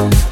Bye.